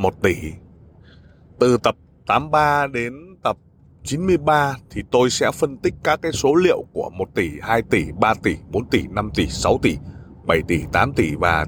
1 tỷ Từ tập 83 đến tập 93 thì tôi sẽ phân tích các cái số liệu của 1 tỷ, 2 tỷ, 3 tỷ, 4 tỷ, 5 tỷ, 6 tỷ, 7 tỷ, 8 tỷ và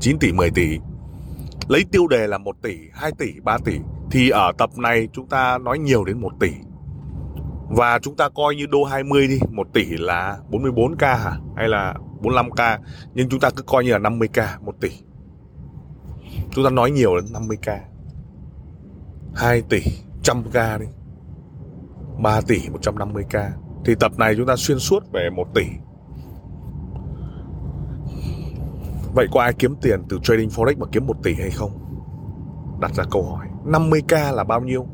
9 tỷ, 10 tỷ. Lấy tiêu đề là 1 tỷ, 2 tỷ, 3 tỷ thì ở tập này chúng ta nói nhiều đến 1 tỷ. Và chúng ta coi như đô 20 đi, 1 tỷ là 44k hả? Hay là 45k? Nhưng chúng ta cứ coi như là 50k 1 tỷ. Chúng ta nói nhiều đến 50k 2 tỷ, 100k đi 3 tỷ 150k Thì tập này chúng ta xuyên suốt về 1 tỷ Vậy có ai kiếm tiền từ trading forex mà kiếm 1 tỷ hay không? Đặt ra câu hỏi 50k là bao nhiêu?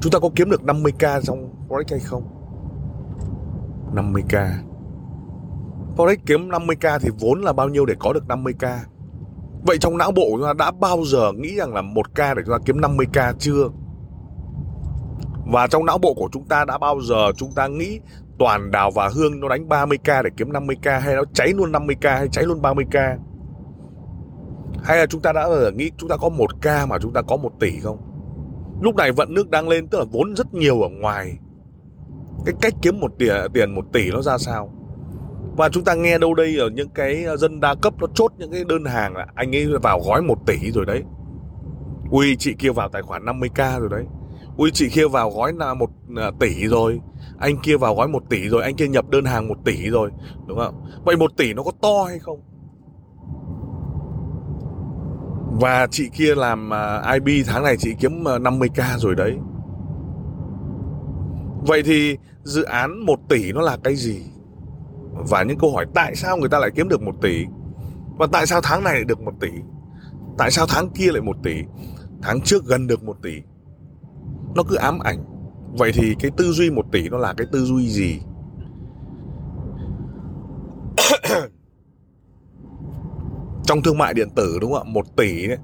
Chúng ta có kiếm được 50k trong forex hay không? 50k Forex kiếm 50k thì vốn là bao nhiêu để có được 50k? Vậy trong não bộ chúng ta đã bao giờ nghĩ rằng là 1k để chúng ta kiếm 50k chưa? Và trong não bộ của chúng ta đã bao giờ chúng ta nghĩ toàn đào và hương nó đánh 30k để kiếm 50k hay nó cháy luôn 50k hay cháy luôn 30k? Hay là chúng ta đã bao giờ nghĩ chúng ta có 1k mà chúng ta có 1 tỷ không? Lúc này vận nước đang lên, tức là vốn rất nhiều ở ngoài. Cái cách kiếm một tiền tiền 1 tỷ nó ra sao? Và chúng ta nghe đâu đây ở những cái ờ, dân đa cấp nó chốt những cái đơn hàng là anh ấy vào gói 1 tỷ rồi đấy. Ui chị kia vào tài khoản 50k rồi đấy. Ui chị kia vào gói là một ờ, tỷ rồi. Anh kia vào gói 1 tỷ rồi, anh kia nhập đơn hàng 1 tỷ rồi, đúng không? Vậy 1 tỷ nó có to hay không? Và chị kia làm ờ, IB tháng này chị kiếm 50k rồi đấy. Vậy thì dự án 1 tỷ nó là cái gì? Và những câu hỏi tại sao người ta lại kiếm được một tỷ? Và tại sao tháng này lại được một tỷ? Tại sao tháng kia lại một tỷ? Tháng trước gần được một tỷ. Nó cứ ám ảnh. Vậy thì cái tư duy một tỷ nó là cái tư duy gì? Trong thương mại điện tử đúng không ạ? Một tỷ ấy,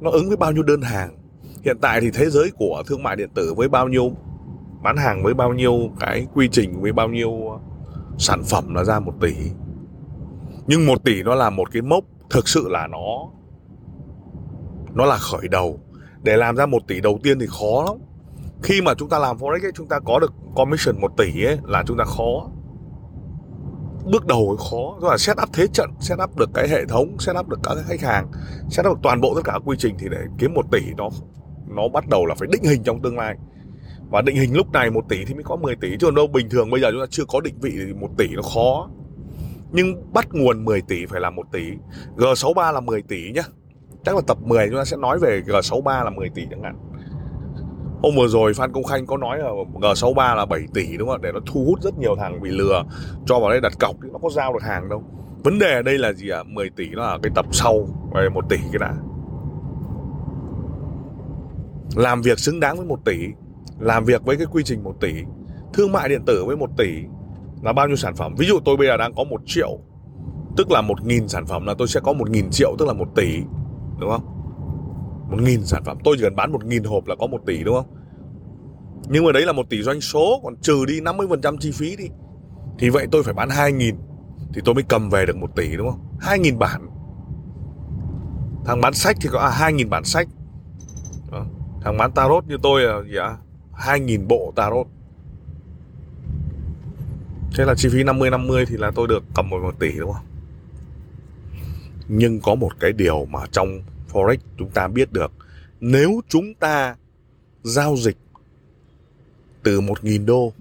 nó ứng với bao nhiêu đơn hàng? Hiện tại thì thế giới của thương mại điện tử với bao nhiêu bán hàng với bao nhiêu cái quy trình với bao nhiêu sản phẩm nó ra một tỷ. Nhưng một tỷ nó là một cái mốc thực sự là nó nó là khởi đầu. Để làm ra một tỷ đầu tiên thì khó lắm. Khi mà chúng ta làm forex ấy, chúng ta có được commission một tỷ ấy là chúng ta khó. Bước đầu ấy khó. Tức là set up thế trận set up được cái hệ thống set up được các khách hàng set up được toàn bộ tất cả quy trình thì để kiếm một tỷ nó nó bắt đầu là phải định hình trong tương lai và định hình lúc này 1 tỷ thì mới có 10 tỷ, chứ còn đâu, bình thường bây giờ chúng ta chưa có định vị thì 1 tỷ nó khó nhưng bắt nguồn 10 tỷ phải là 1 tỷ G63 là 10 tỷ nhá chắc là tập 10 chúng ta sẽ nói về G63 là 10 tỷ chẳng hạn Hôm vừa rồi Phan Công Khanh có nói là G63 là 7 tỷ đúng không? Để nó thu hút rất nhiều thằng bị lừa, Cho vào đây đặt cọc thì nó có giao được hàng đâu Vấn đề ở đây là gì ạ? À? 10 tỷ nó là cái tập sau Về 1 tỷ cái đã Làm việc xứng đáng với 1 tỷ làm việc với cái quy trình 1 tỷ thương mại điện tử với 1 tỷ là bao nhiêu sản phẩm? Ví dụ tôi bây giờ đang có 1 triệu tức là 1.000 sản phẩm là tôi sẽ có 1.000 triệu tức là 1 tỷ đúng không? 1.000 sản phẩm. Tôi chỉ cần bán 1.000 hộp là có 1 tỷ đúng không? Nhưng mà đấy là 1 tỷ doanh số còn trừ đi 50% chi phí đi thì vậy tôi phải bán 2.000 thì tôi mới cầm về được 1 tỷ đúng không? 2.000 bản. Thằng bán sách thì có à, 2.000 bản sách. Đó. thằng bán tarot như tôi là gì ạ? à? 2.000 bộ tarot Thế là chi phí 50-50 thì là tôi được cầm một, một tỷ đúng không? Nhưng có một cái điều mà trong Forex chúng ta biết được Nếu chúng ta giao dịch từ 1.000 đô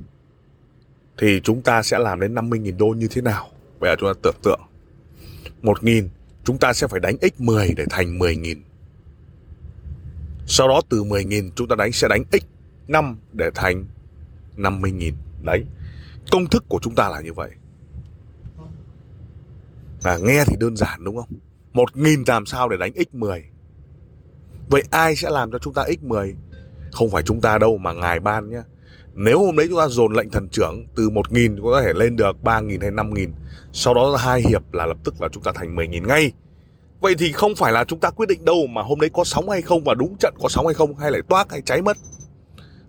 Thì chúng ta sẽ làm đến 50.000 đô như thế nào? Bây giờ chúng ta tưởng tượng 1.000 chúng ta sẽ phải đánh x10 để thành 10.000 Sau đó từ 10.000 chúng ta đánh sẽ đánh x 5 để thành 50.000. Đấy. Công thức của chúng ta là như vậy. À, nghe thì đơn giản đúng không? 1.000 làm sao để đánh x10? vậy ai sẽ làm cho chúng ta x10 không phải chúng ta đâu mà ngài ban nhé nếu hôm đấy chúng ta dồn lệnh thần trưởng từ 1.000 có thể lên được 3.000 hay 5.000 sau đó hai hiệp là lập tức là chúng ta thành 10.000 ngay vậy thì không phải là chúng ta quyết định đâu mà hôm đấy có sóng hay không và đúng trận có sóng hay không hay lại toác hay cháy mất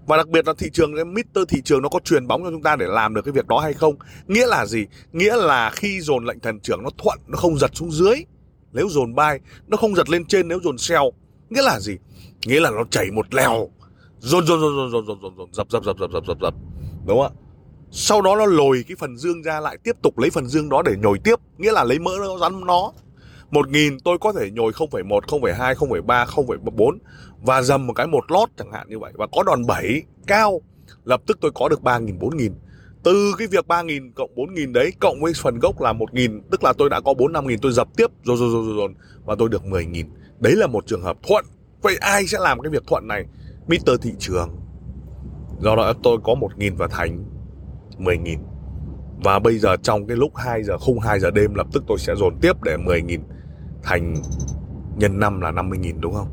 và đặc biệt là thị trường, cái Mr. thị trường nó có truyền bóng cho chúng ta để làm được cái việc đó hay không? Nghĩa là gì? Nghĩa là khi dồn lệnh thần trưởng nó thuận, nó không giật xuống dưới, nếu dồn bay nó không giật lên trên, nếu dồn xeo nghĩa là gì? Nghĩa là nó chảy một lèo. Dồn dồn dồn dồn dồn dồn dồn dồn, dập dập dập dập dập dập dập. Đúng không ạ? Sau đó nó lồi cái phần dương ra lại tiếp tục lấy phần dương đó để nhồi tiếp, nghĩa là lấy mỡ nó rắn nó một nghìn tôi có thể nhồi 0,1, 0,2, 0,3, 0,4 và dầm một cái một lót chẳng hạn như vậy. Và có đòn 7 cao. Lập tức tôi có được 3.000, 4.000 từ cái việc 3.000 cộng 4.000 đấy cộng với phần gốc là 1.000 tức là tôi đã có 4 5.000 tôi dập tiếp rồi rồi rồi rồi, rồi và tôi được 10.000 đấy là một trường hợp thuận. Vậy ai sẽ làm cái việc thuận này? Mr. thị trường. Do đó tôi có 1.000 và thành 10.000 và bây giờ trong cái lúc 2 giờ không 2 giờ đêm lập tức tôi sẽ dồn tiếp để 10.000 thành nhân năm là 50.000 đúng không?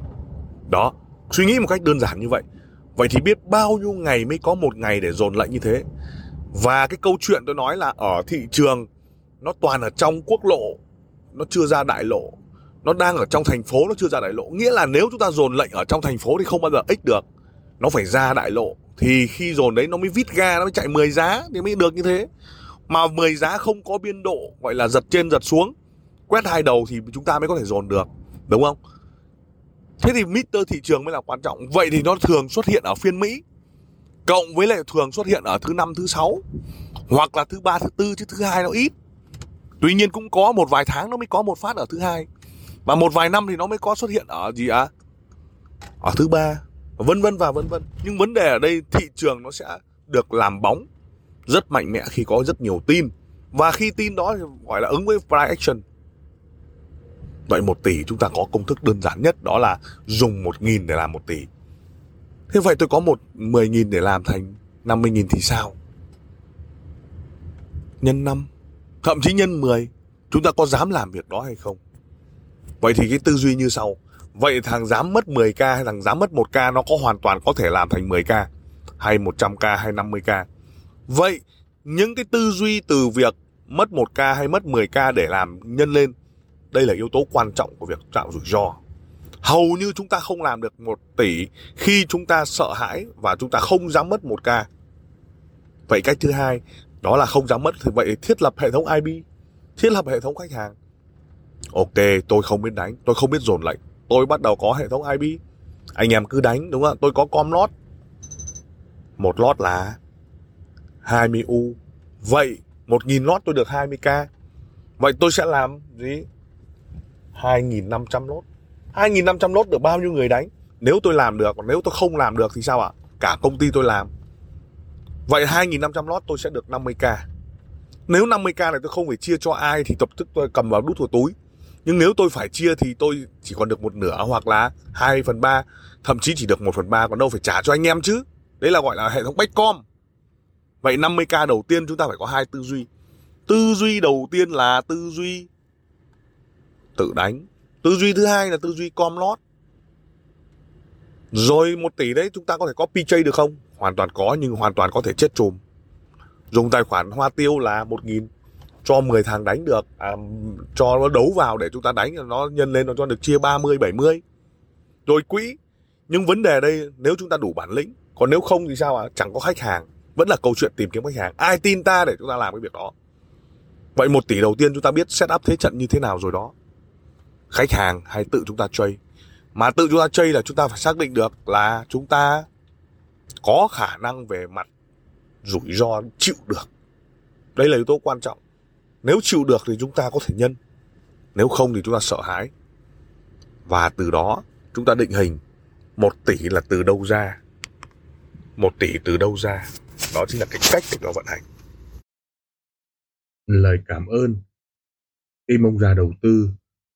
Đó, suy nghĩ một cách đơn giản như vậy. Vậy thì biết bao nhiêu ngày mới có một ngày để dồn lệnh như thế. Và cái câu chuyện tôi nói là ở thị trường nó toàn ở trong quốc lộ, nó chưa ra đại lộ. Nó đang ở trong thành phố nó chưa ra đại lộ. Nghĩa là nếu chúng ta dồn lệnh ở trong thành phố thì không bao giờ ích được. Nó phải ra đại lộ. Thì khi dồn đấy nó mới vít ga, nó mới chạy 10 giá thì mới được như thế. Mà 10 giá không có biên độ gọi là giật trên giật xuống quét hai đầu thì chúng ta mới có thể dồn được, đúng không? Thế thì meter thị trường mới là quan trọng. Vậy thì nó thường xuất hiện ở phiên mỹ, cộng với lại thường xuất hiện ở thứ năm, thứ sáu, hoặc là thứ ba, thứ tư, chứ thứ hai nó ít. Tuy nhiên cũng có một vài tháng nó mới có một phát ở thứ hai và một vài năm thì nó mới có xuất hiện ở gì ạ? À? ở thứ ba, vân vân và vân vân. Nhưng vấn đề ở đây, thị trường nó sẽ được làm bóng rất mạnh mẽ khi có rất nhiều tin. Và khi tin đó thì gọi là ứng với price action. Vậy 1 tỷ chúng ta có công thức đơn giản nhất đó là dùng một nghìn để làm 1 tỷ. Thế vậy tôi có một mười nghìn để làm thành năm mươi nghìn thì sao? Nhân 5, thậm chí nhân mười, chúng ta có dám làm việc đó hay không? Vậy thì cái tư duy như sau. Vậy thằng dám mất 10k hay thằng dám mất 1k nó có hoàn toàn có thể làm thành 10k hay 100k hay 50k. Vậy những cái tư duy từ việc mất 1k hay mất 10k để làm nhân lên đây là yếu tố quan trọng của việc tạo rủi ro. Hầu như chúng ta không làm được một tỷ khi chúng ta sợ hãi và chúng ta không dám mất một ca. Vậy cách thứ hai đó là không dám mất thì vậy thiết lập hệ thống IB, thiết lập hệ thống khách hàng. Ok, tôi không biết đánh, tôi không biết dồn lệnh, tôi bắt đầu có hệ thống IB. Anh em cứ đánh đúng không? Tôi có com lót. Một lót là 20 U. Vậy 1.000 lót tôi được 20k. Vậy tôi sẽ làm gì? 2.500 lốt. 2.500 lốt được bao nhiêu người đánh? Nếu tôi làm được, còn nếu tôi không làm được thì sao ạ? Cả công ty tôi làm. Vậy 2.500 lót tôi sẽ được 50k nếu 50k này tôi không phải chia cho ai thì tập tức tôi cầm vào đút vào túi. Nhưng nếu tôi phải chia thì tôi chỉ còn được một nửa hoặc là 2 phần 3 thậm chí chỉ được 1 phần 3 còn đâu phải trả cho anh em chứ. Đấy là gọi là hệ thống backcom vậy 50k đầu tiên chúng ta phải có hai tư duy. Tư duy đầu tiên là tư duy tự đánh. Tư duy thứ hai là tư duy com lót rồi một tỷ đấy chúng ta có thể có PJ được không? Hoàn toàn có nhưng hoàn toàn có thể chết chùm. Dùng tài khoản hoa tiêu là một nghìn cho 10 thằng đánh được. À, cho nó đấu vào để chúng ta đánh nó nhân lên nó cho được chia 30 70 rồi quỹ. Nhưng vấn đề đây nếu chúng ta đủ bản lĩnh còn nếu không thì sao ạ? À? chẳng có khách hàng. Vẫn là câu chuyện tìm kiếm khách hàng. Ai tin ta để chúng ta làm cái việc đó? Vậy một tỷ đầu tiên chúng ta biết setup thế trận như thế nào rồi đó khách hàng hay tự chúng ta chơi mà tự chúng ta chơi là chúng ta phải xác định được là chúng ta có khả năng về mặt rủi ro chịu được. Đây là yếu tố quan trọng. Nếu chịu được thì chúng ta có thể nhân. Nếu không thì chúng ta sợ hãi. Và từ đó, chúng ta định hình một tỷ là từ đâu ra. Một tỷ từ đâu ra. Đó chính là cái cách để nó vận hành. Lời cảm ơn. Tim mong già đầu tư.